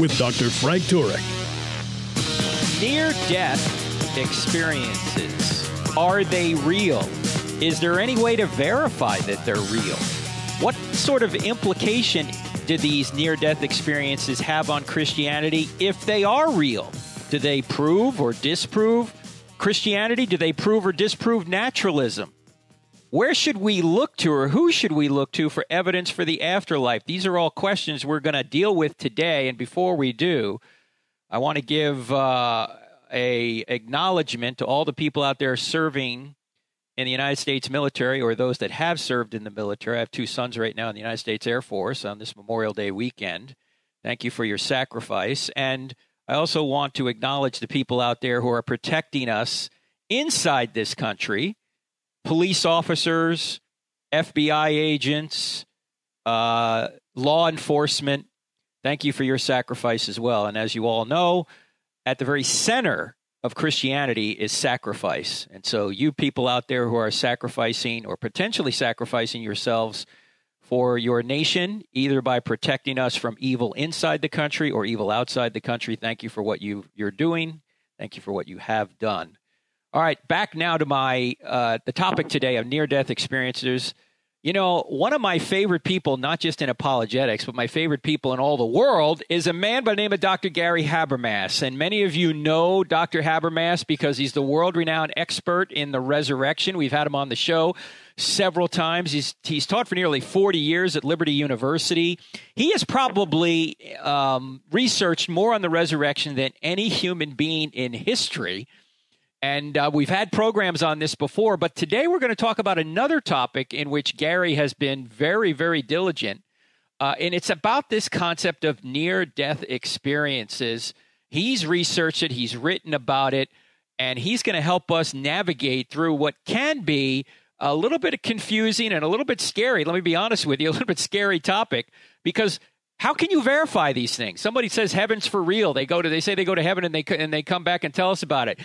with Dr. Frank Turek. Near death experiences, are they real? Is there any way to verify that they're real? What sort of implication do these near death experiences have on Christianity if they are real? Do they prove or disprove Christianity? Do they prove or disprove naturalism? Where should we look to, or who should we look to for evidence for the afterlife? These are all questions we're going to deal with today. And before we do, I want to give uh, a acknowledgement to all the people out there serving in the United States military, or those that have served in the military. I have two sons right now in the United States Air Force on this Memorial Day weekend. Thank you for your sacrifice. And I also want to acknowledge the people out there who are protecting us inside this country police officers, FBI agents, uh, law enforcement. Thank you for your sacrifice as well. And as you all know, at the very center of Christianity is sacrifice. And so, you people out there who are sacrificing or potentially sacrificing yourselves for your nation, either by protecting us from evil inside the country or evil outside the country, thank you for what you, you're doing. Thank you for what you have done. All right, back now to my uh, the topic today of near death experiences. You know, one of my favorite people, not just in apologetics, but my favorite people in all the world, is a man by the name of Dr. Gary Habermas. And many of you know Dr. Habermas because he's the world renowned expert in the resurrection. We've had him on the show several times. He's, he's taught for nearly 40 years at Liberty University. He has probably um, researched more on the resurrection than any human being in history. And uh, we've had programs on this before, but today we're going to talk about another topic in which Gary has been very, very diligent. Uh, and it's about this concept of near death experiences. He's researched it, he's written about it, and he's going to help us navigate through what can be a little bit confusing and a little bit scary. Let me be honest with you, a little bit scary topic because how can you verify these things? Somebody says heaven's for real. They go to they say they go to heaven and they and they come back and tell us about it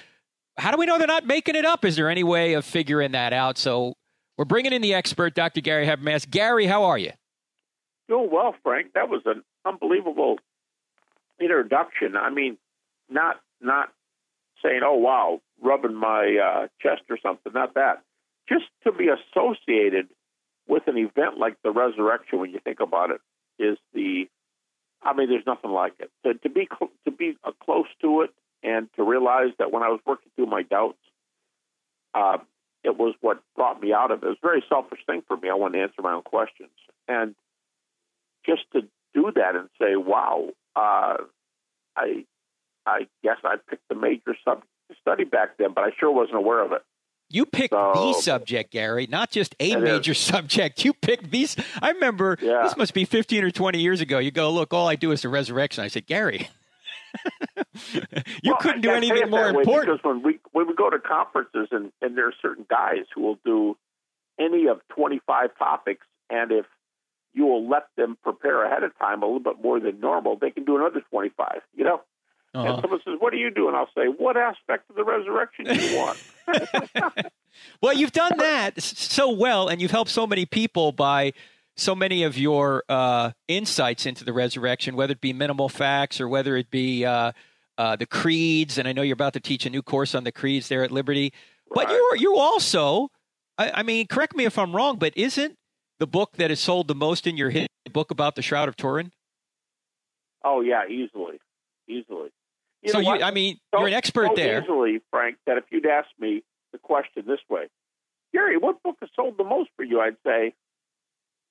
how do we know they're not making it up? Is there any way of figuring that out? So we're bringing in the expert, Dr. Gary Habermas. Gary, how are you? Doing well, Frank. That was an unbelievable introduction. I mean, not not saying, "Oh wow," rubbing my uh, chest or something. Not that. Just to be associated with an event like the resurrection, when you think about it, is the. I mean, there's nothing like it. To, to be cl- to be uh, close to it, and to realize that when I was working through my doubts, uh, it was what brought me out of it. It was a very selfish thing for me. I wanted to answer my own questions, and just to do that and say, "Wow, uh, I, I guess I picked the major subject to study back then, but I sure wasn't aware of it." You picked so, the subject, Gary, not just a major is. subject. You picked these. I remember yeah. this must be 15 or 20 years ago. You go, look, all I do is the resurrection. I said, Gary, you well, couldn't do anything more important. Because when we when we go to conferences and and there are certain guys who will do any of 25 topics, and if you will let them prepare ahead of time a little bit more than normal, they can do another 25. You know. Uh-huh. And someone says, "What do you do?" And I'll say, "What aspect of the resurrection do you want?" well, you've done that so well, and you've helped so many people by so many of your uh, insights into the resurrection, whether it be minimal facts or whether it be uh, uh, the creeds. And I know you're about to teach a new course on the creeds there at Liberty. Right. But you you also, I, I, mean, correct me if I'm wrong, but isn't the book that has sold the most in your hit book about the Shroud of Turin? Oh yeah, easily, easily. You so you, I mean, so, you're an expert so there. Easily, Frank, that if you'd asked me the question this way, Gary, what book has sold the most for you? I'd say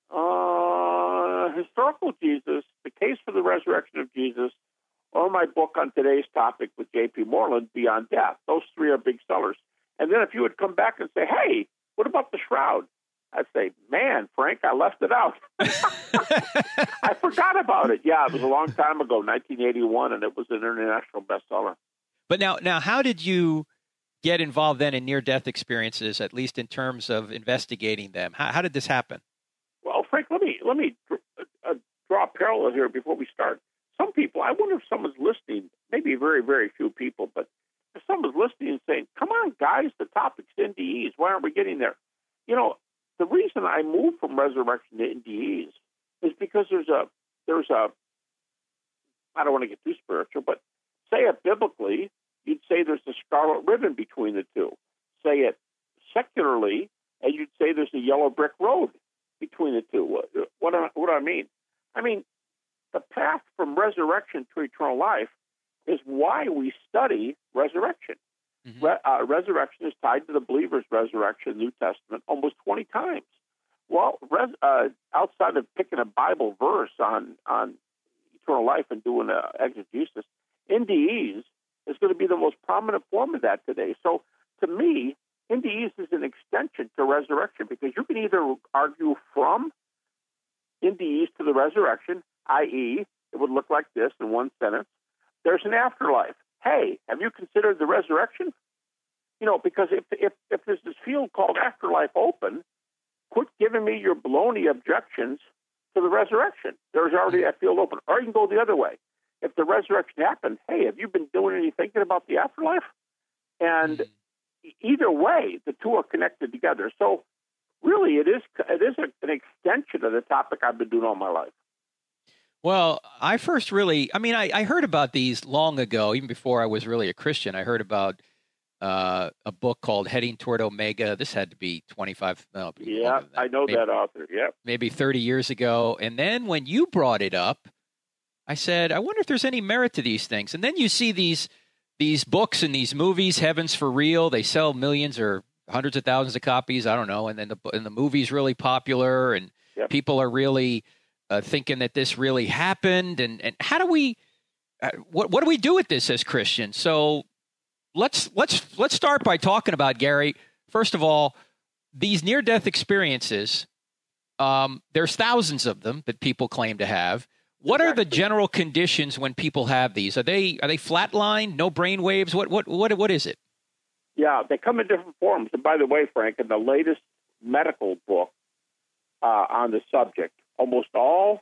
uh, historical Jesus, The Case for the Resurrection of Jesus, or my book on today's topic with J.P. Moreland, Beyond Death. Those three are big sellers. And then if you would come back and say, hey, what about the shroud? I'd say, man, Frank, I left it out. I forgot about it. Yeah, it was a long time ago, 1981, and it was an international bestseller. But now, now, how did you get involved then in near-death experiences, at least in terms of investigating them? How, how did this happen? Frank, let me let me uh, draw a parallel here before we start. Some people, I wonder if someone's listening. Maybe very, very few people, but if someone's listening and saying, "Come on, guys, the topic's NDEs. Why aren't we getting there?" You know, the reason I moved from resurrection to NDEs is because there's a there's a I don't want to get too spiritual, but say it biblically, you'd say there's a scarlet ribbon between the two. Say it secularly, and you'd say there's a yellow brick road between the two. What, what, do, I, what do I mean? I mean, the path from resurrection to eternal life is why we study resurrection. Mm-hmm. Re- uh, resurrection is tied to the believer's resurrection, New Testament, almost 20 times. Well, res- uh, outside of picking a Bible verse on on eternal life and doing a exegesis, NDEs is going to be the most prominent form of that today. So, to me, NDEs is an extension to resurrection because you can either argue from NDEs to the resurrection, i.e., it would look like this in one sentence. There's an afterlife hey, have you considered the resurrection? You know, because if if if there's this field called afterlife open, quit giving me your baloney objections to the resurrection. There's already that field open. Or you can go the other way. If the resurrection happened, hey, have you been doing any thinking about the afterlife? And. Either way, the two are connected together. So really, it is it is an extension of the topic I've been doing all my life. Well, I first really, I mean, I, I, heard about these long ago, even before I was really a Christian. I heard about uh, a book called Heading Toward Omega. This had to be 25. No, yeah, I know maybe, that author. Yeah. Maybe 30 years ago. And then when you brought it up, I said, I wonder if there's any merit to these things. And then you see these these books and these movies, Heaven's for Real. They sell millions or hundreds of thousands of copies. I don't know. And then the and the movie's really popular, and yep. people are really uh, thinking that this really happened, and and how do we, uh, what what do we do with this as Christians? So let's let's let's start by talking about Gary. First of all, these near death experiences. Um, there's thousands of them that people claim to have. What are the general conditions when people have these? Are they are they flatline, no brain waves? What what what what is it? Yeah, they come in different forms. And by the way, Frank, in the latest medical book uh, on the subject, almost all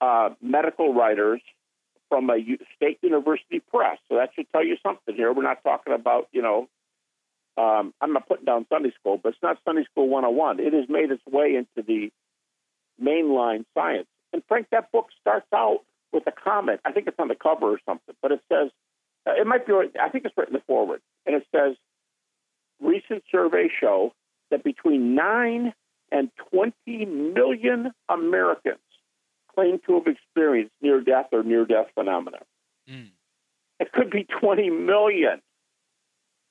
uh, medical writers from a state university press. So that should tell you something here. We're not talking about, you know, um, I'm not putting down Sunday school, but it's not Sunday school 101. It has made its way into the mainline science. And Frank, that book starts out with a comment. I think it's on the cover or something, but it says, uh, it might be, I think it's written in the foreword, and it says, recent surveys show that between 9 and 20 million Americans claim to have experienced near death or near death phenomena. Mm. It could be 20 million.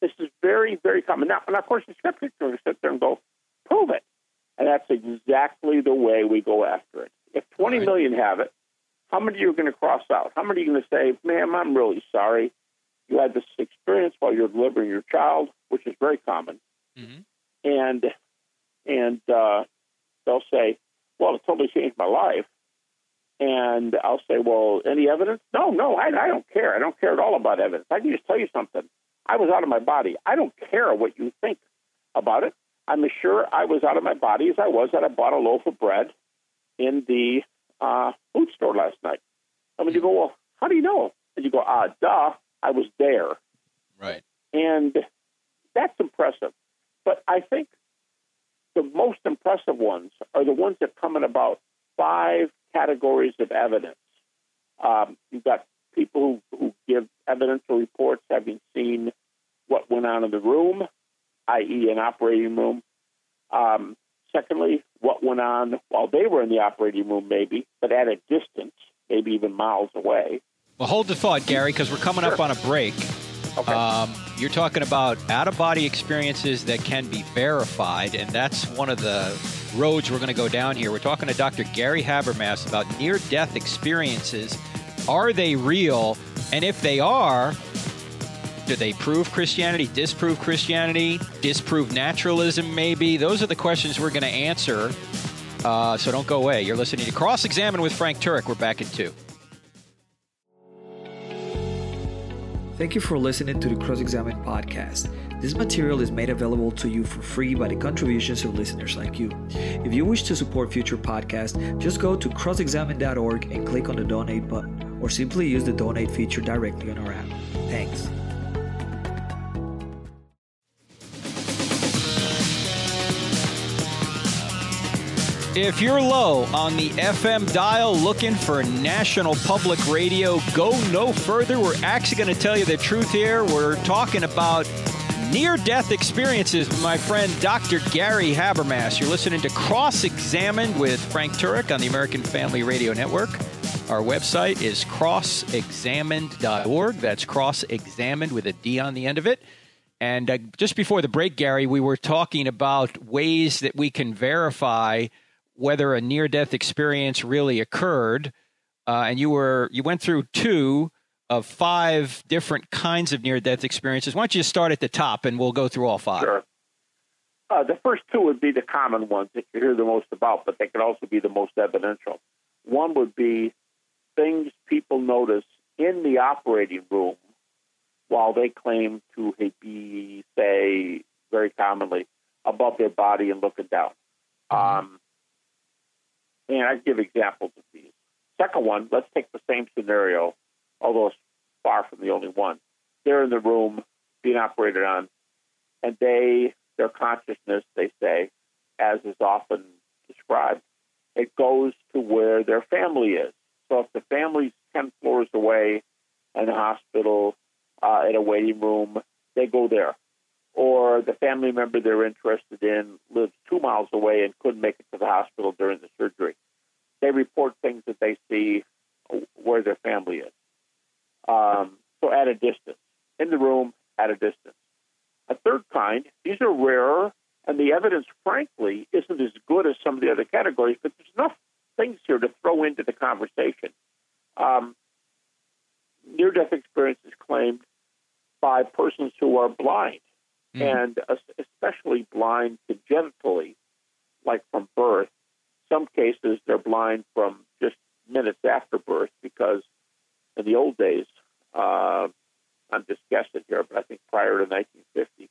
This is very, very common. Now, and of course, the skeptics are going to sit there and go, prove it. And that's exactly the way we go after it. If twenty right. million have it, how many are you going to cross out? How many are you going to say, ma'am, I'm really sorry. You had this experience while you're delivering your child, which is very common. Mm-hmm. And and uh, they'll say, "Well, it totally changed my life." And I'll say, "Well, any evidence?" No, no, I, I don't care. I don't care at all about evidence. I can just tell you something. I was out of my body. I don't care what you think about it. I'm as sure I was out of my body as I was that I bought a loaf of bread in the uh, food store last night. I mean, you go, well, how do you know? And you go, ah, duh, I was there. Right. And that's impressive. But I think the most impressive ones are the ones that come in about five categories of evidence. Um, you've got people who, who give evidential reports having seen what went on in the room, i.e., an operating room. Um, secondly, what went on while they were in the operating room, maybe, but at a distance, maybe even miles away. Well, hold the thought, Gary, because we're coming sure. up on a break. Okay. Um, you're talking about out of body experiences that can be verified, and that's one of the roads we're going to go down here. We're talking to Dr. Gary Habermas about near death experiences. Are they real? And if they are, Do they prove Christianity, disprove Christianity, disprove naturalism, maybe? Those are the questions we're going to answer. Uh, so don't go away. You're listening to Cross Examined with Frank Turek. We're back in two. Thank you for listening to the Cross Examined podcast. This material is made available to you for free by the contributions of listeners like you. If you wish to support future podcasts, just go to crossexamined.org and click on the donate button, or simply use the donate feature directly on our app. Thanks. If you're low on the FM dial looking for national public radio, go no further. We're actually going to tell you the truth here. We're talking about near death experiences with my friend Dr. Gary Habermas. You're listening to Cross Examined with Frank Turek on the American Family Radio Network. Our website is crossexamined.org. That's cross examined with a D on the end of it. And uh, just before the break, Gary, we were talking about ways that we can verify whether a near death experience really occurred. Uh, and you were you went through two of five different kinds of near death experiences. Why don't you start at the top and we'll go through all five? Sure. Uh, the first two would be the common ones that you hear the most about, but they could also be the most evidential. One would be things people notice in the operating room while they claim to be, say, very commonly above their body and looking down. Mm-hmm. Um, and I give examples of these. Second one, let's take the same scenario, although it's far from the only one. They're in the room being operated on, and they, their consciousness, they say, as is often described, it goes to where their family is. So if the family's 10 floors away in a hospital, uh, in a waiting room, they go there. Or the family member they're interested in lives two miles away and couldn't make it to the hospital during the surgery. They report things that they see where their family is. Um, so at a distance, in the room, at a distance. A third kind, these are rarer, and the evidence, frankly, isn't as good as some of the other categories, but there's enough things here to throw into the conversation. Um, near death experiences claimed by persons who are blind, mm. and especially blind congenitally, like from birth. Some cases, they're blind from just minutes after birth because in the old days, uh, I'm just guessing here, but I think prior to 1950,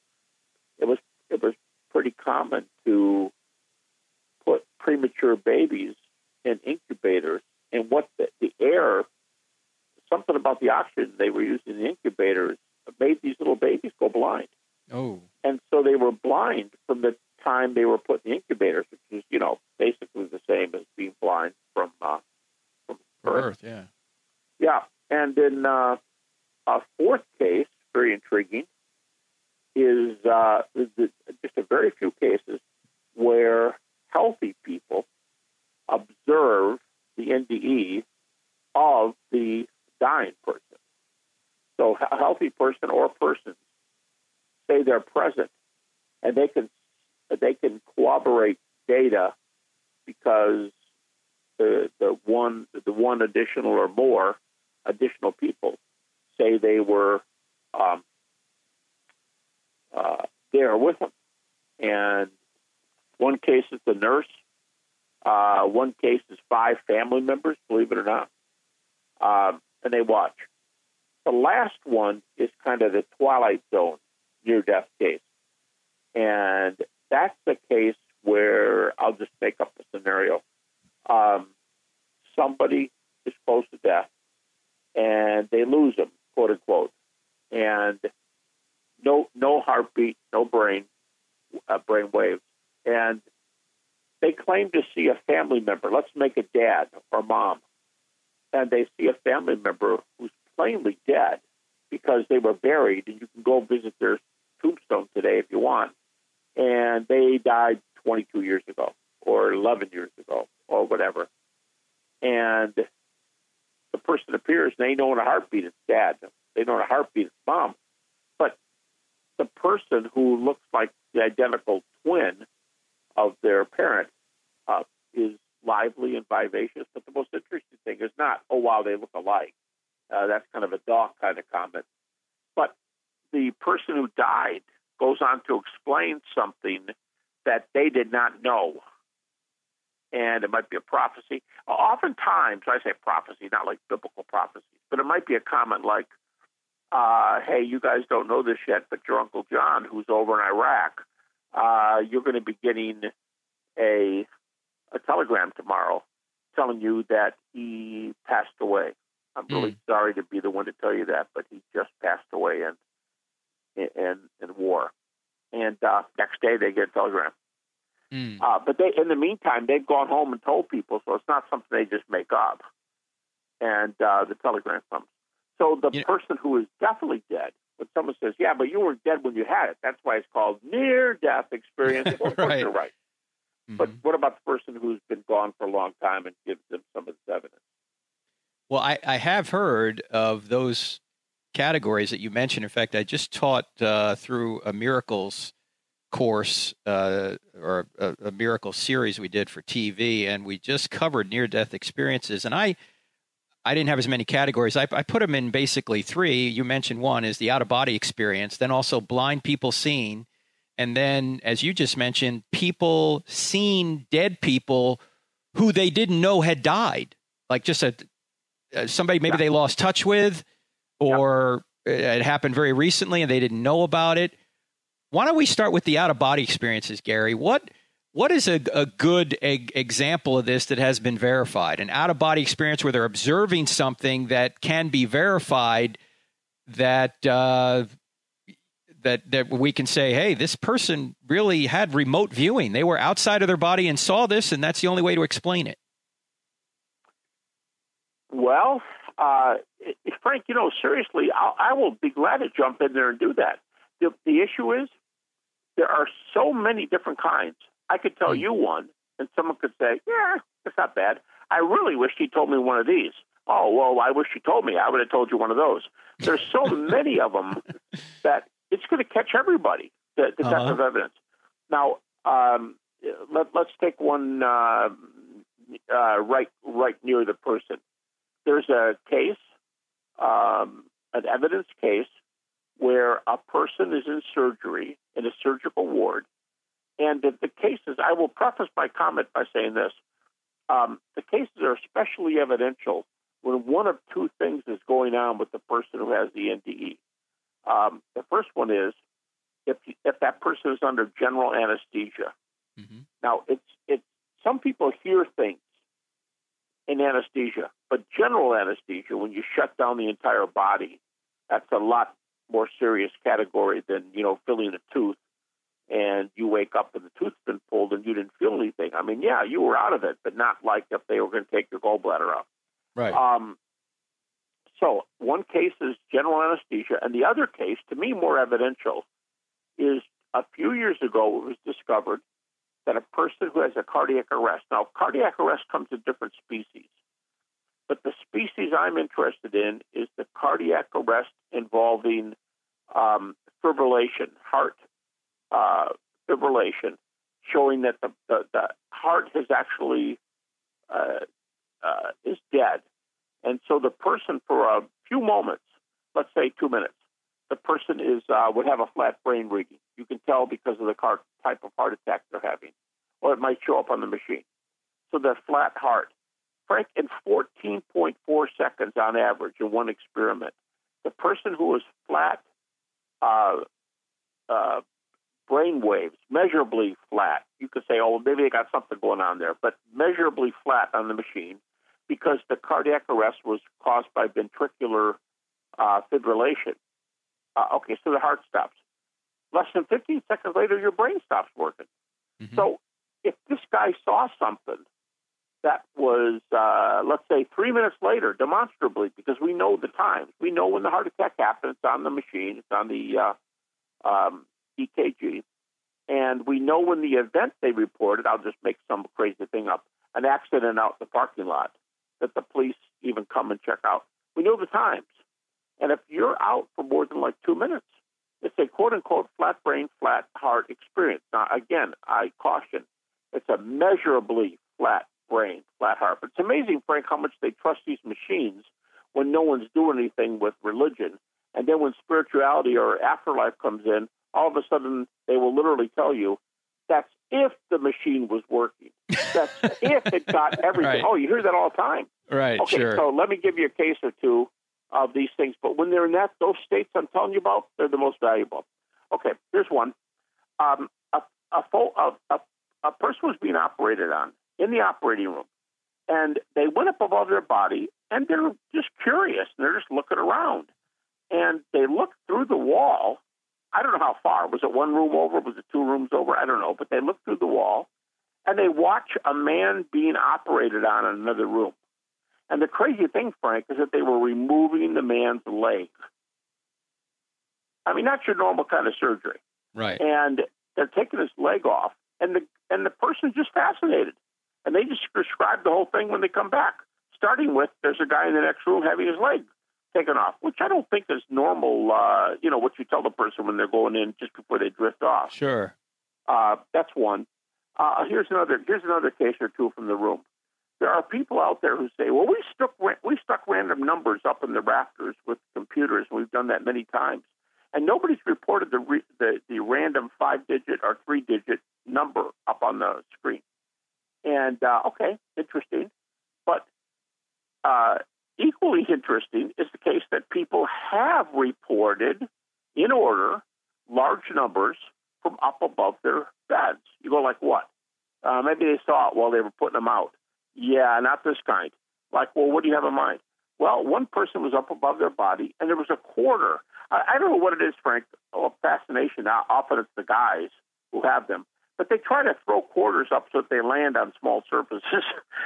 it was it was pretty common to put premature babies in incubators, and what the, the air, something about the oxygen they were using in the incubators made these little babies go blind. Oh. And so they were blind from the time they were put in the incubators, which is, you know, basically the same as being blind from uh, from birth. Yeah. Yeah. And in uh, a fourth case, very intriguing, is uh, just a very few cases where healthy people observe the NDE of the dying person. So a healthy person or persons say they're present, and they can they can corroborate data because the the one the one additional or more additional people say they were um, uh, there with them. And one case is the nurse. Uh, one case is five family members, believe it or not, um, and they watch. The last one is kind of the twilight zone near death case. And that's the case where I'll just make up a scenario. Um, somebody is close to death and they lose them, quote unquote. And no, no heartbeat, no brain, uh, brain waves. And they claim to see a family member. Let's make a dad or mom. And they see a family member who's plainly dead because they were buried, and you can go visit their tombstone today if you want. And they died 22 years ago, or 11 years ago, or whatever. And the person appears, and they know in a heartbeat it's dad. They know in a heartbeat it's mom. But the person who looks like the identical twin of their parent uh, is lively and vivacious. But the most interesting thing is not, oh, wow, they look alike. Uh, that's kind of a dog kind of comment. But the person who died goes on to explain something that they did not know. And it might be a prophecy. Oftentimes, I say prophecy, not like biblical prophecies, but it might be a comment like, uh, hey, you guys don't know this yet, but your Uncle John, who's over in Iraq, uh, you're going to be getting a, a telegram tomorrow telling you that he passed away. I'm really mm. sorry to be the one to tell you that, but he just passed away in in in war. And uh, next day they get a telegram. Mm. Uh, but they, in the meantime, they've gone home and told people, so it's not something they just make up. And uh, the telegram comes. So the person who is definitely dead, when someone says, "Yeah, but you were dead when you had it," that's why it's called near-death experience. Well, right. You're right. Mm-hmm. But what about the person who's been gone for a long time and gives them some of this evidence? Well, I, I have heard of those categories that you mentioned. In fact, I just taught uh, through a miracles course uh, or a, a, miracle series we did for TV, and we just covered near death experiences. And I, I didn't have as many categories. I, I put them in basically three. You mentioned one is the out of body experience, then also blind people seeing, and then as you just mentioned, people seeing dead people who they didn't know had died, like just a uh, somebody maybe they lost touch with, or yeah. it happened very recently and they didn't know about it. Why don't we start with the out of body experiences, Gary? What what is a, a good e- example of this that has been verified? An out of body experience where they're observing something that can be verified that uh, that that we can say, hey, this person really had remote viewing. They were outside of their body and saw this, and that's the only way to explain it. Well, uh, Frank, you know, seriously, I'll, I will be glad to jump in there and do that. The, the issue is there are so many different kinds. I could tell mm. you one, and someone could say, "Yeah, it's not bad." I really wish he told me one of these. Oh well, I wish he told me. I would have told you one of those. There's so many of them that it's going to catch everybody. The detective uh-huh. evidence. Now, um, let, us take one uh, uh, right right near the person. There's a case, um, an evidence case, where a person is in surgery in a surgical ward, and the, the cases. I will preface my comment by saying this: um, the cases are especially evidential when one of two things is going on with the person who has the NDE. Um, the first one is if if that person is under general anesthesia. Mm-hmm. Now, it's it's some people hear things in anesthesia, but general anesthesia, when you shut down the entire body, that's a lot more serious category than you know filling a tooth and you wake up and the tooth's been pulled and you didn't feel anything. I mean, yeah, you were out of it, but not like if they were going to take your gallbladder out. Right. Um, so one case is general anesthesia, and the other case, to me more evidential, is a few years ago it was discovered that a person who has a cardiac arrest. Now, cardiac arrest comes in different species, but the species I'm interested in is the cardiac arrest involving um, fibrillation, heart uh, fibrillation, showing that the, the, the heart has actually uh, uh, is dead and so the person, for a few moments, let's say two minutes, the person is uh, would have a flat brain reading. You can tell because of the car, type of heart attack they're having, or it might show up on the machine. So they're flat heart. Frank, in 14.4 seconds on average in one experiment, the person who was flat uh, uh, brain waves, measurably flat, you could say, oh, maybe they got something going on there, but measurably flat on the machine, because the cardiac arrest was caused by ventricular uh, fibrillation. Uh, okay, so the heart stops. Less than 15 seconds later, your brain stops working. Mm-hmm. So if this guy saw something that was, uh, let's say, three minutes later, demonstrably, because we know the times, we know when the heart attack happened. It's on the machine. It's on the uh, um, EKG. And we know when the event they reported, I'll just make some crazy thing up, an accident out in the parking lot that the police even come and check out. We know the times. And if you're out for more than like two minutes, it's a quote unquote flat brain, flat heart experience. Now, again, I caution, it's a measurably flat brain, flat heart. But it's amazing, Frank, how much they trust these machines when no one's doing anything with religion And then when spirituality or afterlife comes in, all of a sudden they will literally tell you that's if the machine was working. That's if it got everything. Right. Oh, you hear that all the time. Right, Okay, sure. so let me give you a case or two of these things. But when they're in that those states I'm telling you about, they're the most valuable. Okay, here's one. Um, a a, fo- a, a a person was being operated on in the operating room, and they went up above their body, and they're just curious, and they're just looking around, and they looked through the wall. I don't know how far. Was it one room over? Was it two rooms over? I don't know. But they looked through the wall, and they watch a man being operated on in another room. And the crazy thing, Frank, is that they were removing the man's leg. I mean, not your normal kind of surgery. right. And they're taking his leg off, and the and the person's just fascinated. And they just describe the whole thing when they come back. Starting with, there's a guy in the next room having his leg taken off, which I don't think is normal. Uh, you know what you tell the person when they're going in just before they drift off. Sure. Uh, that's one. Uh, here's another. Here's another case or two from the room. There are people out there who say, "Well, we stuck we stuck random numbers up in the rafters with computers, and we've done that many times, and nobody's reported the re- the, the random five digit or three digit number up on the screen." And uh, okay, interesting, but uh, equally interesting is the case that people have reported in order large numbers from up above their beds. You go like what? Uh, maybe they saw it while they were putting them out. Yeah, not this kind. Like, well, what do you have in mind? Well, one person was up above their body, and there was a quarter. I, I don't know what it is, Frank. Oh, fascination. Now, often it's the guys who have them, but they try to throw quarters up so that they land on small surfaces.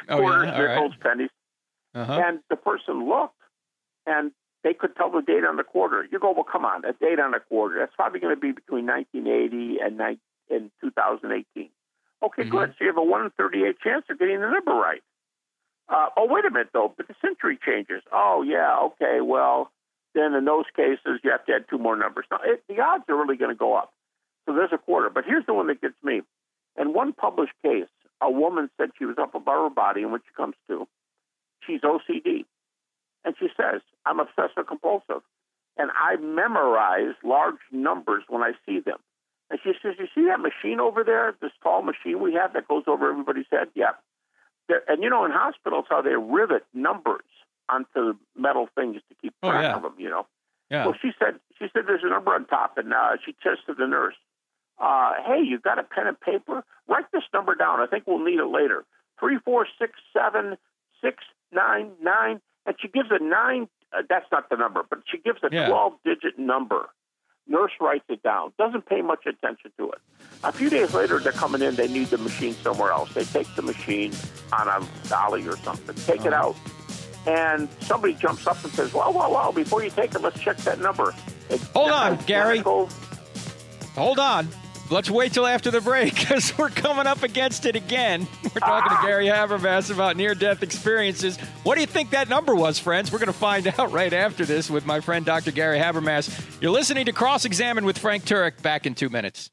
Oh, quarters, yeah? All right. nickels, pennies. Uh-huh. And the person looked, and they could tell the date on the quarter. You go, well, come on, a date on a quarter. That's probably going to be between 1980 and, ni- and 2018. Okay, Mhm. good. So you have a 1 in 38 chance of getting the number right. Uh, oh, wait a minute, though, but the century changes. Oh, yeah, okay, well, then in those cases, you have to add two more numbers. Now, it, the odds are really going to go up. So there's a quarter. But here's the one that gets me. In one published case, a woman said she was up above her body, and when she comes to, she's OCD. And she says, I'm obsessive compulsive. And I memorize large numbers when I see them. And she says, You see that machine over there, this tall machine we have that goes over everybody's head? Yeah. There, and you know, in hospitals, how they rivet numbers onto metal things to keep Oh, track yeah. of them, you know? Yeah. Well, she said she said there's a number on top, and uh, she says to the nurse, uh, "Hey, you got a pen and paper? Write this number down. I think we'll need it later. Three, four, six, seven, six, nine, nine." And she gives a nine. Uh, that's not the number, but she gives a Yeah. twelve-digit number. Nurse writes it down. Doesn't pay much attention to it. A few days later, they're coming in. They need the machine somewhere else. They take the machine on a dolly or something. Take it uh-huh. out and somebody jumps up and says, "Well, well, well! Before you take it, let's check that number." It's Hold on, Gary. Hold on. Let's wait till after the break because we're coming up against it again. We're talking to ah. Gary Habermas about near death experiences. What do you think that number was, friends? We're going to find out right after this with my friend Dr. Gary Habermas. You're listening to Cross Examined with Frank Turek. Back in two minutes.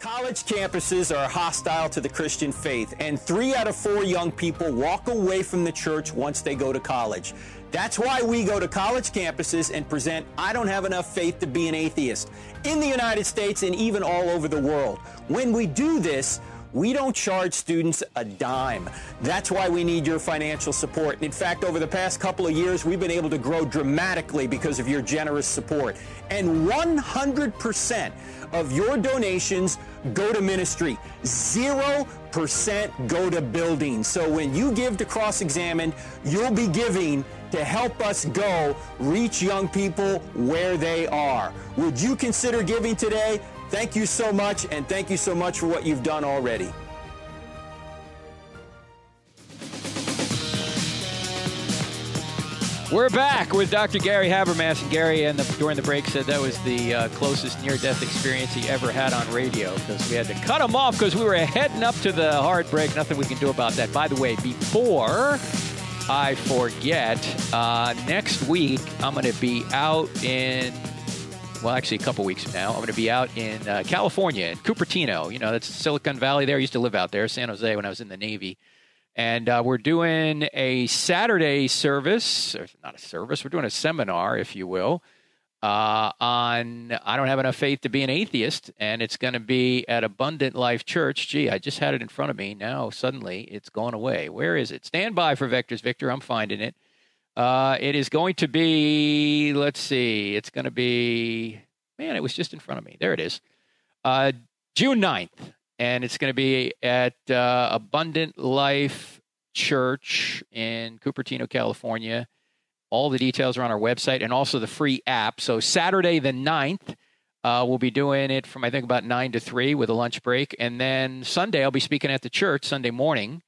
College campuses are hostile to the Christian faith, and three out of four young people walk away from the church once they go to college. That's why we go to college campuses and present I Don't Have Enough Faith to Be an Atheist in the United States and even all over the world. When we do this, we don't charge students a dime. That's why we need your financial support. In fact, over the past couple of years, we've been able to grow dramatically because of your generous support. And 100% of your donations go to ministry. 0% go to building. So when you give to Cross Examined, you'll be giving to help us go reach young people where they are. Would you consider giving today? Thank you so much, and thank you so much for what you've done already. We're back with Dr. Gary Habermas. And Gary, and the, during the break, said that was the uh, closest near death experience he ever had on radio because we had to cut him off because we were heading up to the hard break. Nothing we can do about that. By the way, before I forget, uh, next week I'm going to be out in well, actually, a couple weeks from now, I'm going to be out in uh, California, in Cupertino. You know, that's Silicon Valley there. I used to live out there, San Jose, when I was in the Navy. And uh, we're doing a Saturday service, not a service, we're doing a seminar, if you will, uh, on I don't have enough faith to be an atheist, and it's going to be at Abundant Life Church. Gee, I just had it in front of me. Now suddenly it's gone away. Where is it? Stand by for Vectors, Victor. I'm finding it. Uh, it is going to be. Let's see. It's going to be. Man, it was just in front of me. There it is. Uh, June 9th, and it's going to be at uh, Abundant Life Church in Cupertino, California. All the details are on our website and also the free app. So Saturday the 9th, uh, we'll be doing it from I think about nine to three with a lunch break, and then Sunday I'll be speaking at the church Sunday morning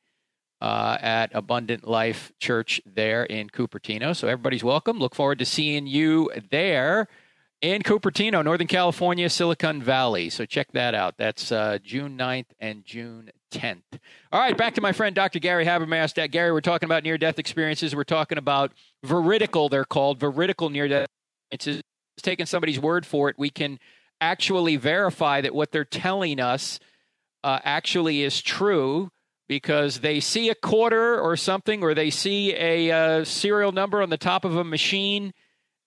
uh, at Abundant Life Church there in Cupertino. So everybody's welcome. Look forward to seeing you there in Cupertino, Northern California, Silicon Valley. So check that out. That's uh, June 9th and June 10th. All right, back to my friend Dr. Gary Habermas. Gary, we're talking about near death experiences. We're talking about veridical, they're called veridical near death experiences. It's taking somebody's word for it. We can actually verify that what they're telling us uh, actually is true because they see a quarter or something, or they see a uh, serial number on the top of a machine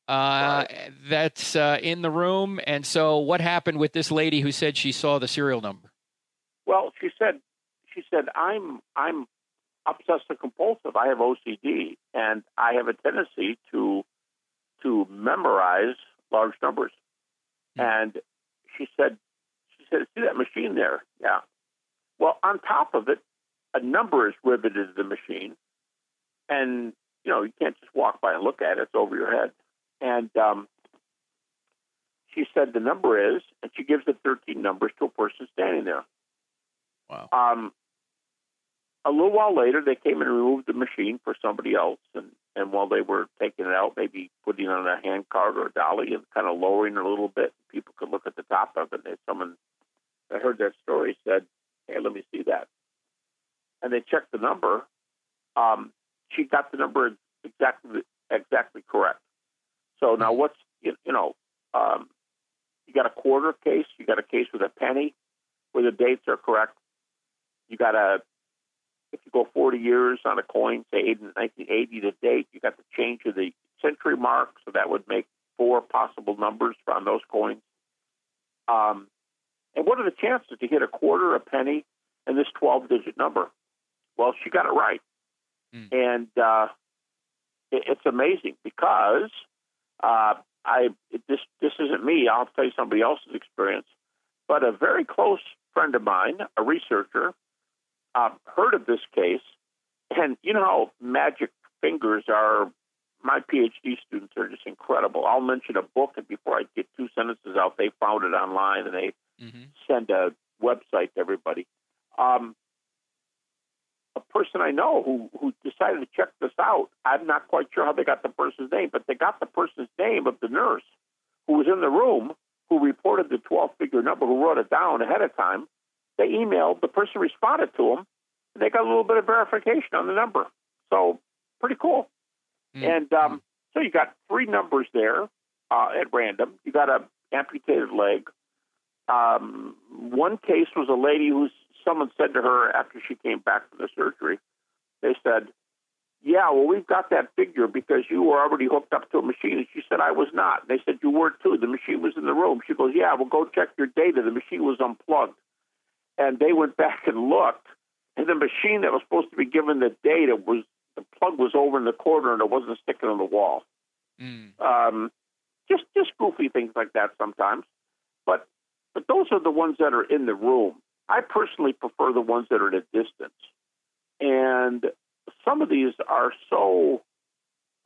uh, right. that's uh, in the room. And so, what happened with this lady who said she saw the serial number? Well, she said she said, I'm I'm obsessive compulsive. I have OCD, and I have a tendency to to memorize large numbers. Mm-hmm. And she said, she said, see that machine there? Yeah. Well, on top of it, a number is riveted to the machine, and you know you can't just walk by and look at it; it's over your head. And um, she said the number is, and she gives the 13 numbers to a person standing there. Wow. Um, a little while later, they came and removed the machine for somebody else, and and while they were taking it out, maybe putting on a hand cart or a dolly and kind of lowering it a little bit, people could look at the top of it. And someone that heard that story said, "Hey, let me see that," and they checked the number. Um, she got the number exactly exactly correct. So now, what's you, you know, um, you got a quarter case, you got a case with a penny, where the dates are correct. You got a if you go 40 years on a coin, say 1980 to date, you got the change of the century mark, so that would make four possible numbers on those coins. Um, and what are the chances to hit a quarter, a penny, and this 12 digit number? Well, she got it right. Mm. And uh, it, it's amazing because uh, I this this isn't me. I'll tell you somebody else's experience. But a very close friend of mine, a researcher, uh, heard of this case, and you know how magic fingers are. My PhD students are just incredible. I'll mention a book, and before I get two sentences out, they found it online and they mm-hmm. send a website to everybody. Um, a person I know who who decided to check this out. I'm not quite sure how they got the person's name, but they got the person's name of the nurse who was in the room who reported the 12 figure number, who wrote it down ahead of time, they emailed, the person responded to them, and they got a little bit of verification on the number. So pretty cool. Mm-hmm. And um, so you got three numbers there uh, at random. You got a amputated leg. Um, one case was a lady who someone said to her after she came back from the surgery, they said, yeah, well, we've got that figure because you were already hooked up to a machine. And she said, I was not. They said, You were too. The machine was in the room. She goes, Yeah, well, go check your data. The machine was unplugged and they went back and looked, and the machine that was supposed to be given the data was the plug was over in the corner and it wasn't sticking on the wall. Mm. Um, just just goofy things like that sometimes, but but those are the ones that are in the room. I personally prefer the ones that are at a distance, and some of these are so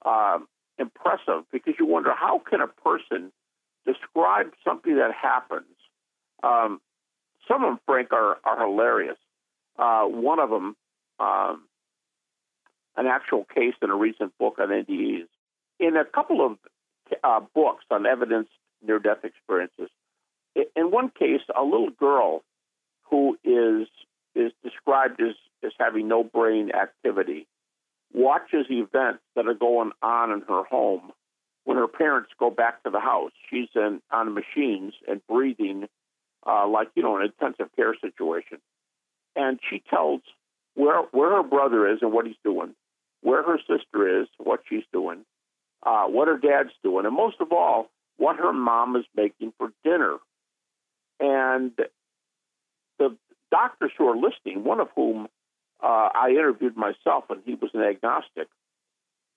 um, impressive because you wonder how can a person describe something that happens um, some of them, Frank, are, are hilarious. Uh, one of them, um, an actual case in a recent book on NDEs. In a couple of uh, books on evidence near death experiences, in one case, a little girl who is is described as, as having no brain activity watches events that are going on in her home when her parents go back to the house. She's in, on machines and breathing uh, like you know an intensive care situation, and she tells where where her brother is and what he's doing, where her sister is, what she's doing, uh, what her dad's doing, and most of all, what her mom is making for dinner. And the doctors who are listening, one of whom uh, I interviewed myself, and he was an agnostic.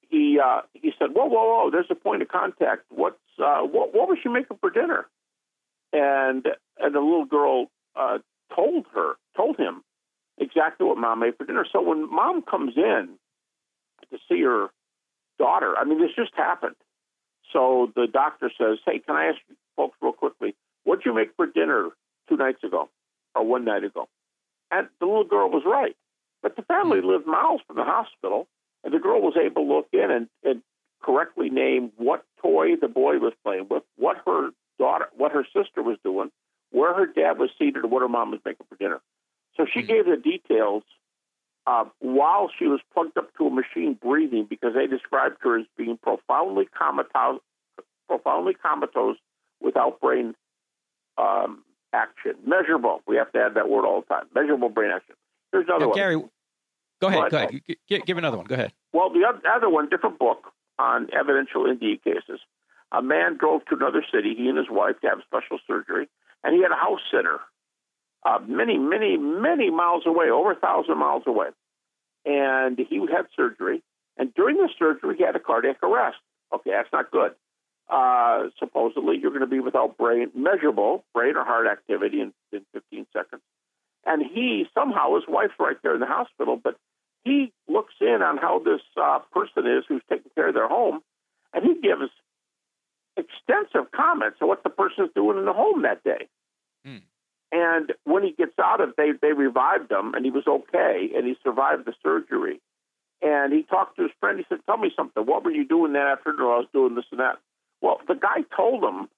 He uh, he said, "Whoa, whoa, whoa! There's a point of contact. What's uh, what, what was she making for dinner?" And and the little girl uh, told her, told him exactly what mom made for dinner. So when mom comes in to see her daughter, I mean, this just happened. So the doctor says, "Hey, can I ask you folks real quickly, what'd you make for dinner two nights ago or one night ago?" And the little girl was right, but the family Hmm. lived miles from the hospital, and the girl was able to look in and, and correctly name what toy the boy was playing with, what her daughter, what her sister was doing, where her dad was seated, and what her mom was making for dinner. So she Hmm. gave the details uh, while she was plugged up to a machine breathing because they described her as being profoundly comatose, profoundly comatose without brain um, action. Measurable. We have to add that word all the time. Measurable brain action. There's another Now, one. Gary, go ahead. Go Go ahead. ahead. G- g- give another one. Go ahead. Well, the other one, different book on evidential NDE cases. A man drove to another city, he and his wife, to have special surgery, and he had a house sitter uh, many, many, many miles away, over a thousand miles away. And he had surgery, and during the surgery, he had a cardiac arrest. Okay, that's not good. Uh, supposedly, you're going to be without brain, measurable brain or heart activity in, in 15 seconds. And he, somehow, his wife's right there in the hospital, but he looks in on how this uh, person is who's taking care of their home, and he gives extensive comments on what the person's doing in the home that day. Hmm. And when he gets out of, they they revived him, and he was okay, and he survived the surgery. And he talked to his friend. He said, "Tell me something. What were you doing that afternoon? I was doing this and that." Well, the guy told him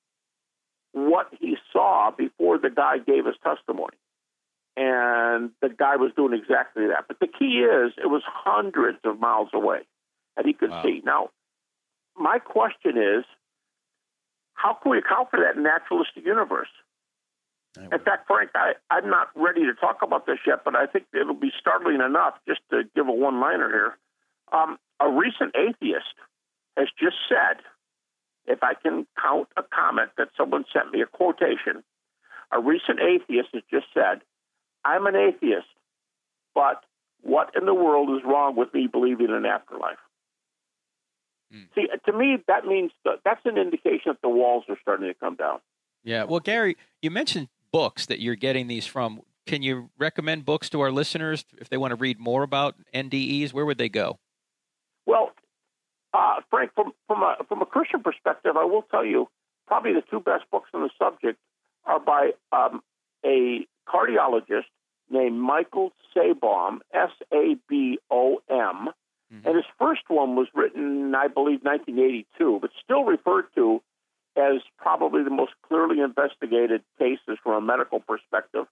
what he saw before the guy gave his testimony and the guy was doing exactly that. But the key is, it was hundreds of miles away, and he could Wow. see. Now, my question is, how can we account for that in naturalistic universe? In fact, Frank, I, I'm not ready to talk about this yet, but I think it'll be startling enough just to give a one-liner here. Um, a recent atheist has just said, if I can count a comment that someone sent me, a quotation, a recent atheist has just said, I'm an atheist, but what in the world is wrong with me believing in an afterlife? Hmm. See, to me, that means that, that's an indication that the walls are starting to come down. Yeah. Well, Gary, you mentioned books that you're getting these from. Can you recommend books to our listeners if they want to read more about NDEs? Where would they go? Well, uh, Frank, from from a from a Christian perspective, I will tell you probably the two best books on the subject are by um, a cardiologist named Michael Sabom, S A B O M, Mhm. and his first one was written, I believe, 1982, but still referred to as probably the most clearly investigated cases from a medical perspective.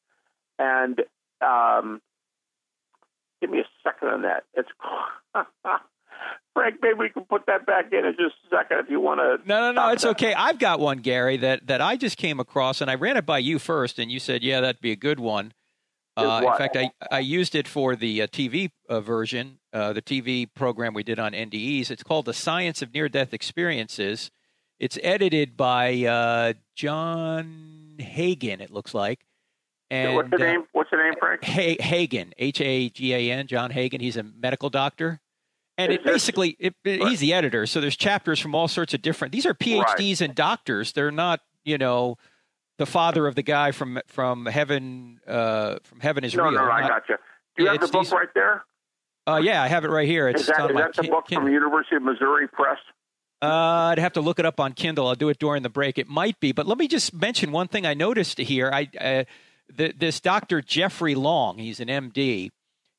And um, give me a second on that. It's Frank. Maybe we can put that back in in just a second if you want to. No, no, no. It's okay. I've got one, Gary, that, that I just came across, and I ran it by you first, and you said, yeah, that'd be a good one. Uh, in fact, I, I used it for the uh, TV uh, version, uh, the TV program we did on NDEs. It's called The Science of Near Death Experiences. It's edited by uh, John Hagan, it looks like. And, What's the uh, name? What's the name, Frank? Ha- Hagan, H A G A N, John Hagan. He's a medical doctor. And it basically, it, it- he's the editor. So there's chapters from all sorts of different. These are PhDs and doctors. They're not, you know, the father of the guy from from heaven. Uh, from heaven is No, real. no, I Not- got you. Do you Yeah, have the book these- right there? Uh, yeah, I have it right here. It's Is that, is that the book Kindle. from University of Missouri Press? Uh, I'd have to look it up on Kindle. I'll do it during the break. It might be, but let me just mention one thing I noticed here. I uh, th- this Doctor Jeffrey Long, he's an MD.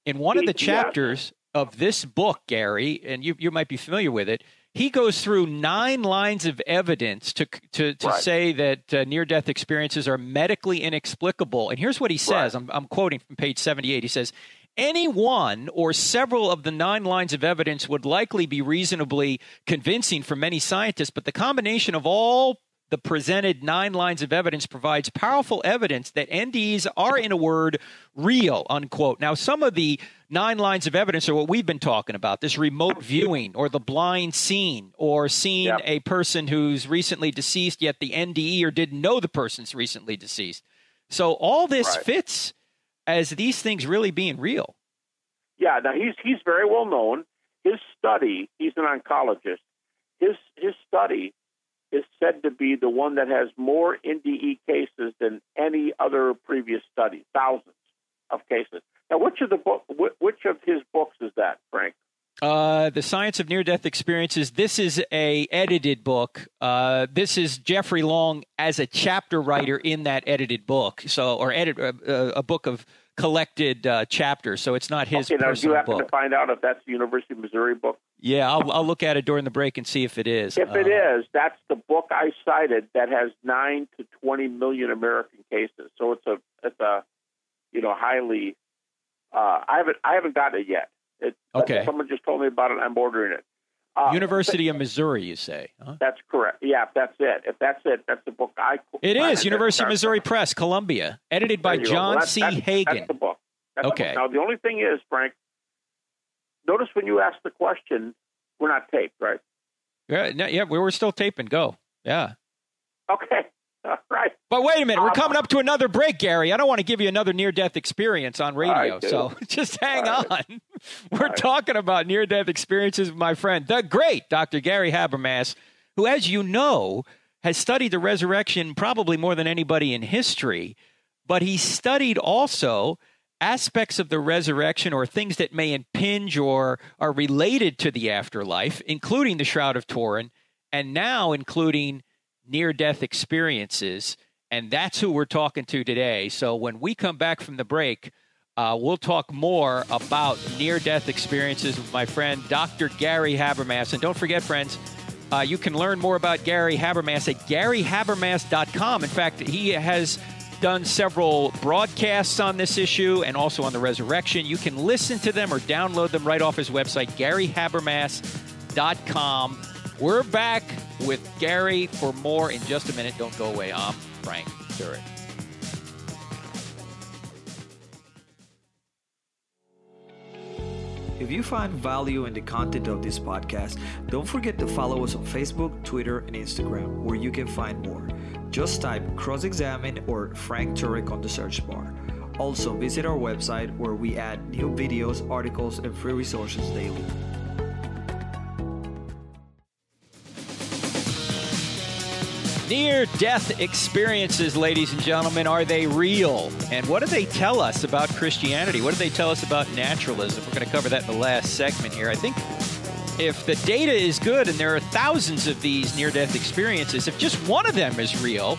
In one of the chapters of this book, Gary, and you you might be familiar with it. He goes through nine lines of evidence to to, to Right. say that uh, near death experiences are medically inexplicable. And here's what he says. Right. I'm, I'm quoting from page 78. He says, any one or several of the nine lines of evidence would likely be reasonably convincing for many scientists, but the combination of all the presented nine lines of evidence provides powerful evidence that NDEs are, in a word, real, unquote. Now, some of the nine lines of evidence are what we've been talking about this remote viewing or the blind scene or seeing Yep. a person who's recently deceased yet the NDE or didn't know the person's recently deceased. So all this Right. fits as these things really being real. Yeah, now he's he's very well known. His study, he's an oncologist. His his study is said to be the one that has more NDE cases than any other previous study, thousands of cases. Now, which of the book, which of his books is that, Frank? Uh, the Science of Near Death Experiences. This is a edited book. Uh, this is Jeffrey Long as a chapter writer in that edited book. So, or edit uh, uh, a book of collected uh, chapters. So it's not his okay, now you have happen to find out if that's the University of Missouri book? Yeah, I'll, I'll look at it during the break and see if it is. If it Uh, is, that's the book I cited that has nine to twenty million American cases. So it's a it's a you know highly. Uh, I haven't I haven't gotten it yet. It, Okay. Someone just told me about it. I'm ordering it. Uh, University of Missouri, you say? Huh? That's correct. Yeah, if that's it. If that's it, that's the book I. It I- is University of Missouri Press, Columbia, edited by There you go. John Well, that's- C. that's- Hagan. That's the book. That's the Okay. book. Now the only thing is, Frank. Notice when you ask the question, we're not taped, right? Yeah, yeah, we were still taping. Go. Yeah. Okay. All right. But wait a minute, we're Um, coming up to another break, Gary. I don't want to give you another near death experience on radio. So just hang All on. We're right. talking about near death experiences with my friend, the great Dr. Gary Habermas, who, as you know, has studied the resurrection probably more than anybody in history. But he studied also aspects of the resurrection or things that may impinge or are related to the afterlife, including the Shroud of Turin, and now including near death experiences. And that's who we're talking to today. So when we come back from the break, uh, we'll talk more about near death experiences with my friend Dr. Gary Habermas. And don't forget, friends, uh, you can learn more about Gary Habermas at garyhabermas.com. In fact, he has done several broadcasts on this issue and also on the resurrection. You can listen to them or download them right off his website, garyhabermas.com. We're back with Gary for more in just a minute. Don't go away. I'm Frank Turek. If you find value in the content of this podcast, don't forget to follow us on Facebook, Twitter, and Instagram, where you can find more. Just type cross examine or Frank Turek on the search bar. Also, visit our website where we add new videos, articles, and free resources daily. Near death experiences, ladies and gentlemen, are they real? And what do they tell us about Christianity? What do they tell us about naturalism? We're going to cover that in the last segment here. I think if the data is good and there are thousands of these near death experiences, if just one of them is real,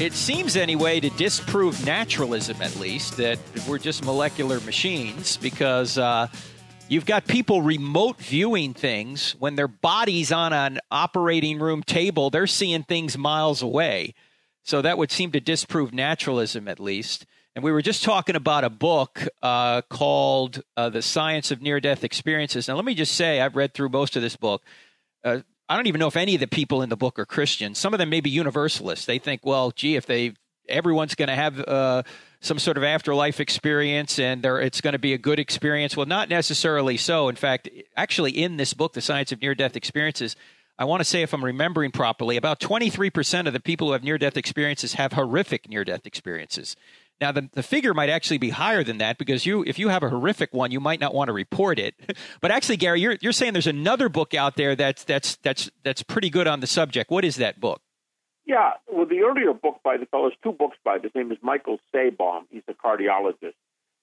it seems anyway to disprove naturalism at least, that we're just molecular machines because. Uh, You've got people remote viewing things when their body's on an operating room table, they're seeing things miles away. So that would seem to disprove naturalism at least. And we were just talking about a book uh, called uh, The Science of Near Death Experiences. Now, let me just say, I've read through most of this book. Uh, I don't even know if any of the people in the book are Christians. Some of them may be universalists. They think, well, gee, if they everyone's going to have uh, some sort of afterlife experience and it's going to be a good experience. Well, not necessarily so. In fact, actually, in this book, The Science of Near Death Experiences, I want to say, if I'm remembering properly, about 23% of the people who have near death experiences have horrific near death experiences. Now, the, the figure might actually be higher than that because you, if you have a horrific one, you might not want to report it. but actually, Gary, you're, you're saying there's another book out there that's, that's, that's, that's pretty good on the subject. What is that book? Yeah, well, the earlier book by the fellow, two books by. His name is Michael Sabom. He's a cardiologist.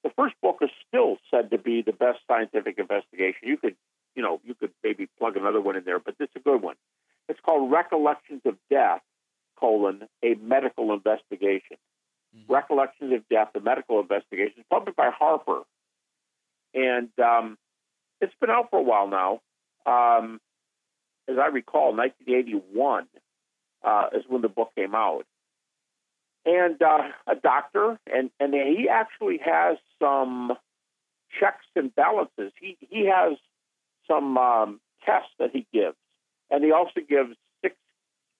The first book is still said to be the best scientific investigation. You could, you know, you could maybe plug another one in there, but this is a good one. It's called Recollections of Death: colon a medical investigation. Recollections of Death: a medical investigation, It's published by Harper, and um, it's been out for a while now. Um, as I recall, 1981 uh, is when the book came out. And uh, a doctor, and, and he actually has some checks and balances. He, he has some um, tests that he gives, and he also gives six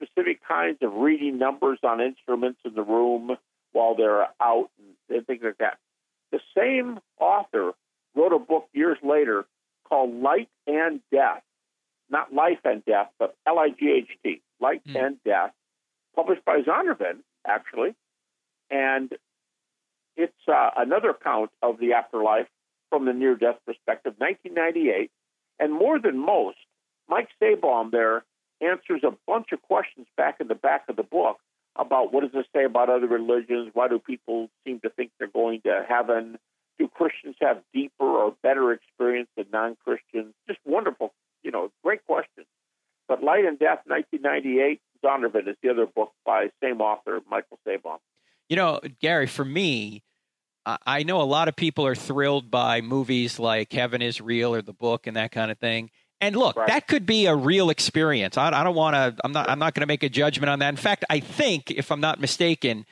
specific kinds of reading numbers on instruments in the room while they're out and, and things like that. The same author wrote a book years later called Light and Death. Not Life and Death, but L I G H T, Light Hmm. and Death, published by Zondervan, actually. And it's uh, another account of the afterlife from the near death perspective, 1998. And more than most, Mike Sabom there answers a bunch of questions back in the back of the book about what does it say about other religions? Why do people seem to think they're going to heaven? Do Christians have deeper or better experience than non Christians? Just wonderful, you know, great question. But Light and Death, 1998, Zondervan is the other book by same author, Michael Sabom. You know, Gary, for me, I- I know a lot of people are thrilled by movies like Heaven is Real or the book and that kind of thing. And look, Right. that could be a real experience. I, I don't want to. I'm not. I'm not going to make a judgment on that. In fact, I think, if I'm not mistaken,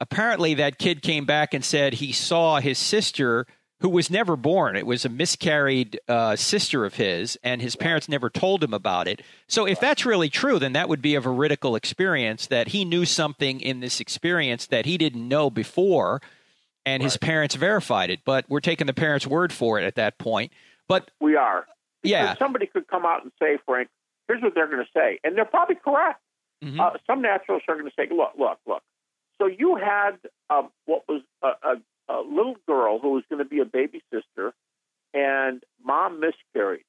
apparently that kid came back and said he saw his sister who was never born. It was a miscarried uh, sister of his, and his parents never told him about it. So, if that's really true, then that would be a veridical experience that he knew something in this experience that he didn't know before, and his parents verified it. But we're taking the parents' word for it at that point. But We are. yeah, Because somebody could come out and say, Frank, here's what they're going to say. And they're probably correct. Mhm. Uh, some naturalists are going to say, look, look, look. So you had uh, what was a, a, a little girl who was going to be a baby sister, and mom miscarried.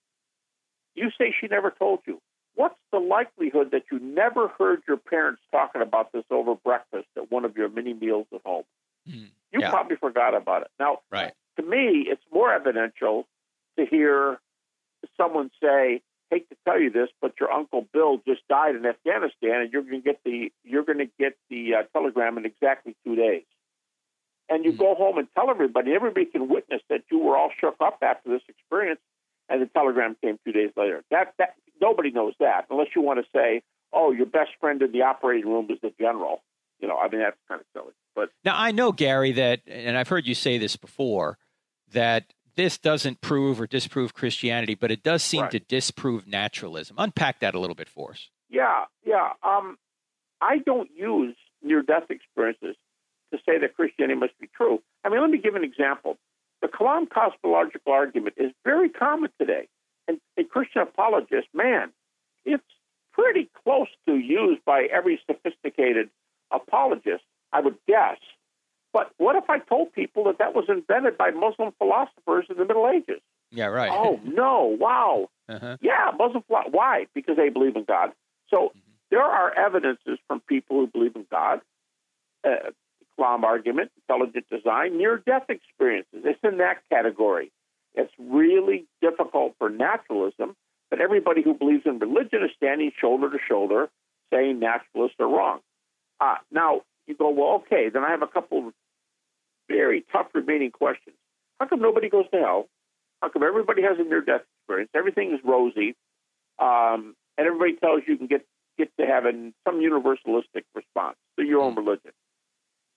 You say she never told you. What's the likelihood that you never heard your parents talking about this over breakfast at one of your mini meals at home? Mhm. You Yeah. probably forgot about it. Now, right. to me, it's more evidential to hear someone say, "Hate to tell you this, but your uncle Bill just died in Afghanistan, and you're going to get the you're going to get the uh, telegram in exactly two days." And you Hmm. go home and tell everybody. Everybody can witness that you were all shook up after this experience, and the telegram came two days later. That that nobody knows that unless you want to say, "Oh, your best friend in the operating room is the general." You know, I mean that's kind of silly, but Now I know Gary that, and I've heard you say this before, that this doesn't prove or disprove Christianity, but it does seem Right. to disprove naturalism. Unpack that a little bit for us. Yeah, yeah. Um, I don't use near death experiences to say that Christianity must be true. I mean, let me give an example. The Kalam cosmological argument is very common today. And a Christian apologist, man, it's pretty close to used by every sophisticated apologist, I would guess. But what if I told people that that was invented by Muslim philosophers in the Middle Ages? Yeah, right. Oh, no, wow. Uh-huh. Yeah, Muslim philo- Why? Because they believe in God. So there are evidences from people who believe in God. Uh, Kalam argument, intelligent design, near-death experiences. It's in that category. It's really difficult for naturalism, but everybody who believes in religion is standing shoulder to shoulder saying naturalists are wrong. Uh, now, you go, well, okay, then I have a couple of very tough remaining questions. How come nobody goes to hell? How come everybody has a near-death experience? Everything is rosy, um, and everybody tells you you can get get to heaven. Some universalistic response to your own religion.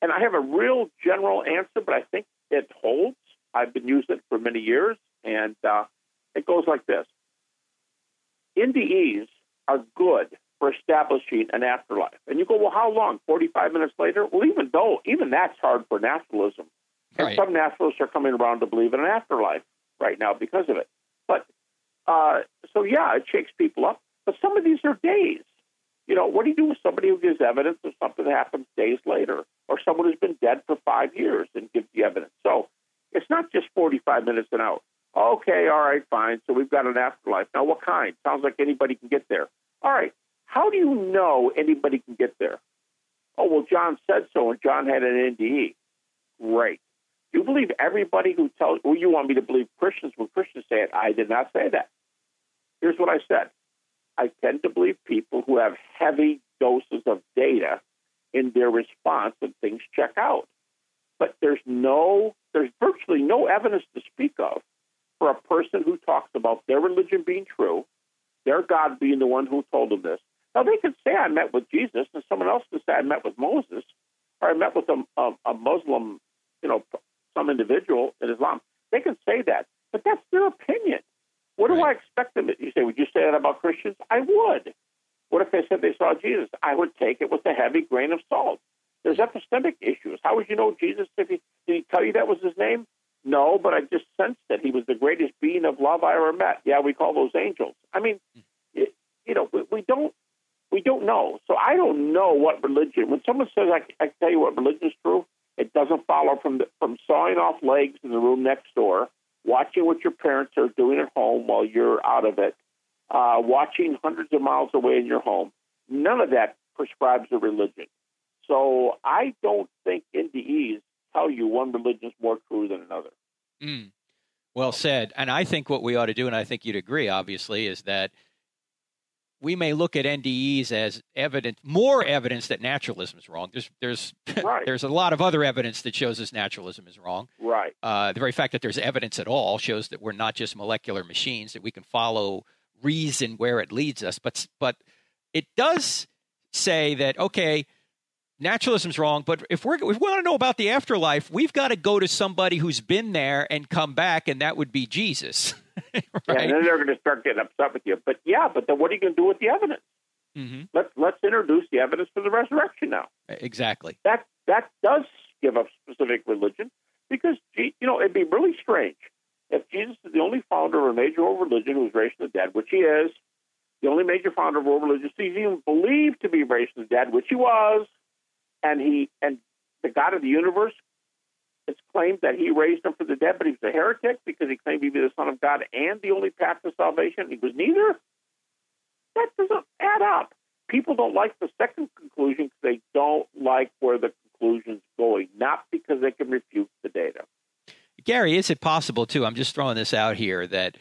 And I have a real general answer, but I think it holds. I've been using it for many years, and uh, it goes like this: NDEs are good for establishing an afterlife. And you go, well, how long? Forty-five minutes later? Well, even though even that's hard for naturalism, and Right. some naturalists are coming around to believe in an afterlife right now because of it. But uh, so yeah, it shakes people up. But some of these are days. You know, what do you do with somebody who gives evidence of something that happens days later, or someone who's been dead for five years and gives the evidence? So it's not just 45 minutes and out. Okay, all right, fine. So we've got an afterlife. Now, what kind? Sounds like anybody can get there. All right. How do you know anybody can get there? Oh, well, John said so, and John had an NDE. Great. You believe everybody who tells, well, you want me to believe Christians when Christians say it. I did not say that. Here's what I said I tend to believe people who have heavy doses of data in their response when things check out. But there's no, there's virtually no evidence to speak of for a person who talks about their religion being true, their God being the one who told them this. Now, they could say I met with Jesus, and someone else could say I met with Moses, or I met with a, a, a Muslim, you know, some individual in Islam. They can say that, but that's their opinion. What do I expect them to You say, would you say that about Christians? I would. What if they said they saw Jesus? I would take it with a heavy grain of salt. There's epistemic issues. How would you know Jesus if he did he tell you that was his name? No, but I just sensed that he was the greatest being of love I ever met. Yeah, we call those angels. I mean, it, you know, we, we don't we don't know. So I don't know what religion. When someone says I, I tell you what religion is true, it doesn't follow from the, from sawing off legs in the room next door, watching what your parents are doing at home while you're out of it, uh, watching hundreds of miles away in your home. None of that prescribes a religion. So I don't think NDEs tell you one religion is more true than another. Mm. Well said. And I think what we ought to do, and I think you'd agree, obviously, is that we may look at NDEs as evidence, more evidence that naturalism is wrong. There's there's right. there's a lot of other evidence that shows us naturalism is wrong. Right. Uh, the very fact that there's evidence at all shows that we're not just molecular machines that we can follow reason where it leads us. But but it does say that okay, naturalism's wrong. But if we're if we want to know about the afterlife, we've got to go to somebody who's been there and come back, and that would be Jesus. right? Yeah, and then they're going to start getting upset with you. But yeah, but then what are you going to do with the evidence? Mm-hmm. Let's let's introduce the evidence for the resurrection now. Exactly. That that does give a specific religion because you know it'd be really strange if Jesus is the only founder of a major world religion who was raised from the dead, which he is, the only major founder of world religion he's even believed to be raised from the dead, which he was, and he and the God of the universe has claimed that he raised him from the dead, but he was a heretic because he claimed to be the Son of God and the only path to salvation. He was neither. That doesn't add up. People don't like the second conclusion because they don't like where the conclusion's going, not because they can refute the data. Gary, is it possible too? I'm just throwing this out here that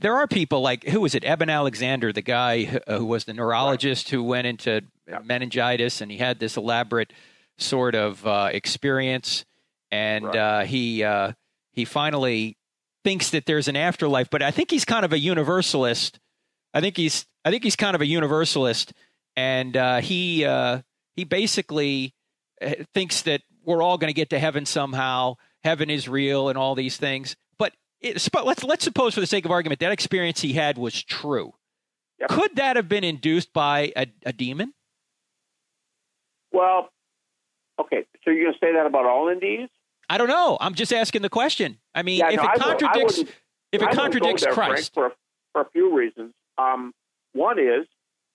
there are people like who was it? Eben Alexander, the guy who was the neurologist right. who went into yep. meningitis, and he had this elaborate sort of uh, experience, and right. uh, he uh, he finally thinks that there's an afterlife. But I think he's kind of a universalist. I think he's I think he's kind of a universalist, and uh, he uh, he basically uh, thinks that we're all going to get to heaven somehow heaven is real and all these things. But it, let's let's suppose, for the sake of argument, that experience he had was true. Yep. Could that have been induced by a, a demon? Well, okay. So you're going to say that about all NDEs? I don't know. I'm just asking the question. I mean, yeah, if no, it contradicts, if it I contradicts there, Christ, Frank, for, for a few reasons. Um, one is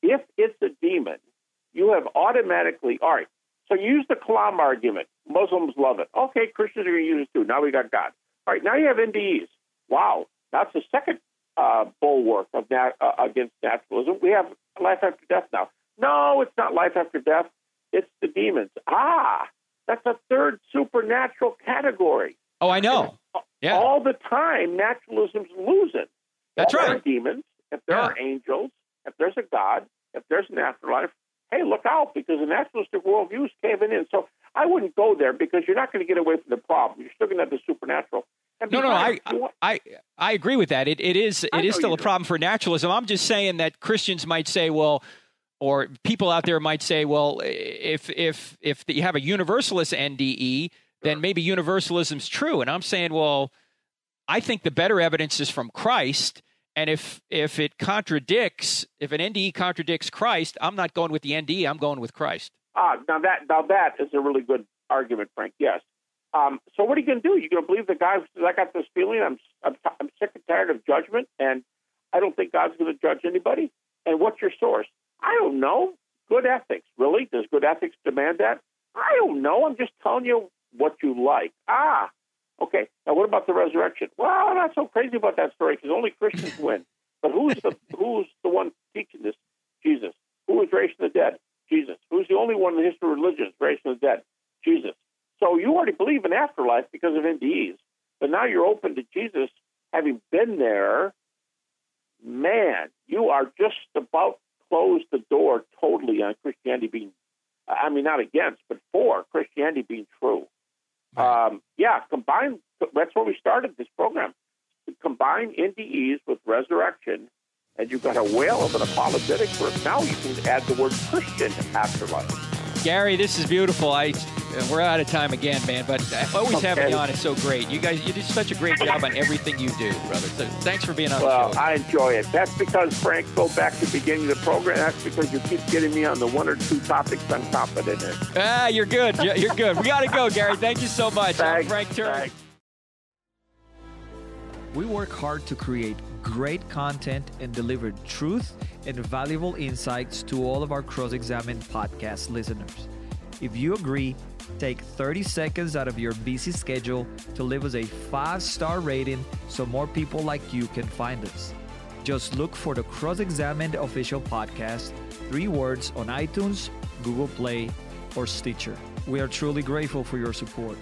if it's a demon, you have automatically all right. So use the Kalam argument. Muslims love it. Okay, Christians are going to use it too. Now we got God. All right, now you have NDEs. Wow, that's the second uh, bulwark of nat- uh, against naturalism. We have life after death now. No, it's not life after death. It's the demons. Ah, that's a third supernatural category. Oh, I know. Yeah. All the time, naturalism's losing. That's if right. There are demons. If there Yeah. are angels, if there's a God, if there's an afterlife, hey, look out because the naturalistic worldview is caving in. So I wouldn't go there because you're not going to get away from the problem. You're still going to have the supernatural. And No, no, I, besides, you want- I, I agree with that. It, it is, it is still a do. problem for naturalism. I'm just saying that Christians might say, well, or people out there might say, well, if if if you have a universalist NDE, then maybe universalism's true. And I'm saying, well, I think the better evidence is from Christ. And if if it contradicts, if an NDE contradicts Christ, I'm not going with the NDE. I'm going with Christ. Ah, now that now that is a really good argument, Frank. Yes. Um, so what are you going to do? You're going to believe the guy who says, "I got this feeling. I'm I'm, I'm sick and tired of judgment, and I don't think God's going to judge anybody." And what's your source? I don't know. Good ethics, really? Does good ethics demand that? I don't know. I'm just telling you what you like. Ah, okay. Now what about the resurrection? Well, I'm not so crazy about that story because only Christians win. But who's the who's the one teaching this? Jesus. Who is was raised from the dead? Jesus. Who's the only one in the history of religions raised from the dead? Jesus. So you already believe in afterlife because of NDEs, but now you're open to Jesus having been there. Man, you are just about to close the door totally on Christianity being, I mean, not against, but for Christianity being true. Um, yeah, combine, that's where we started this program. Combine NDEs with resurrection, and you've got a whale of an apologetic for it. Now you can add the word Christian afterlife. Gary, this is beautiful. I we're out of time again, man. But always having you on is so great. You guys, you do such a great job on everything you do, brother. So thanks for being on Well, the show. I enjoy it. That's because, Frank, go back to the beginning of the program. That's because you keep getting me on the one or two topics I'm confident in. ah, you're good. You're you're good. We got to go, Gary. Thank you so much. I'm Frank Turek. Thanks. We work hard to create great content and deliver truth and valuable insights to all of our Cross Examined podcast listeners. If you agree, take 30 seconds out of your busy schedule to leave us a five star rating so more people like you can find us. Just look for the Cross Examined Official Podcast, three words on iTunes, Google Play, or Stitcher. We are truly grateful for your support.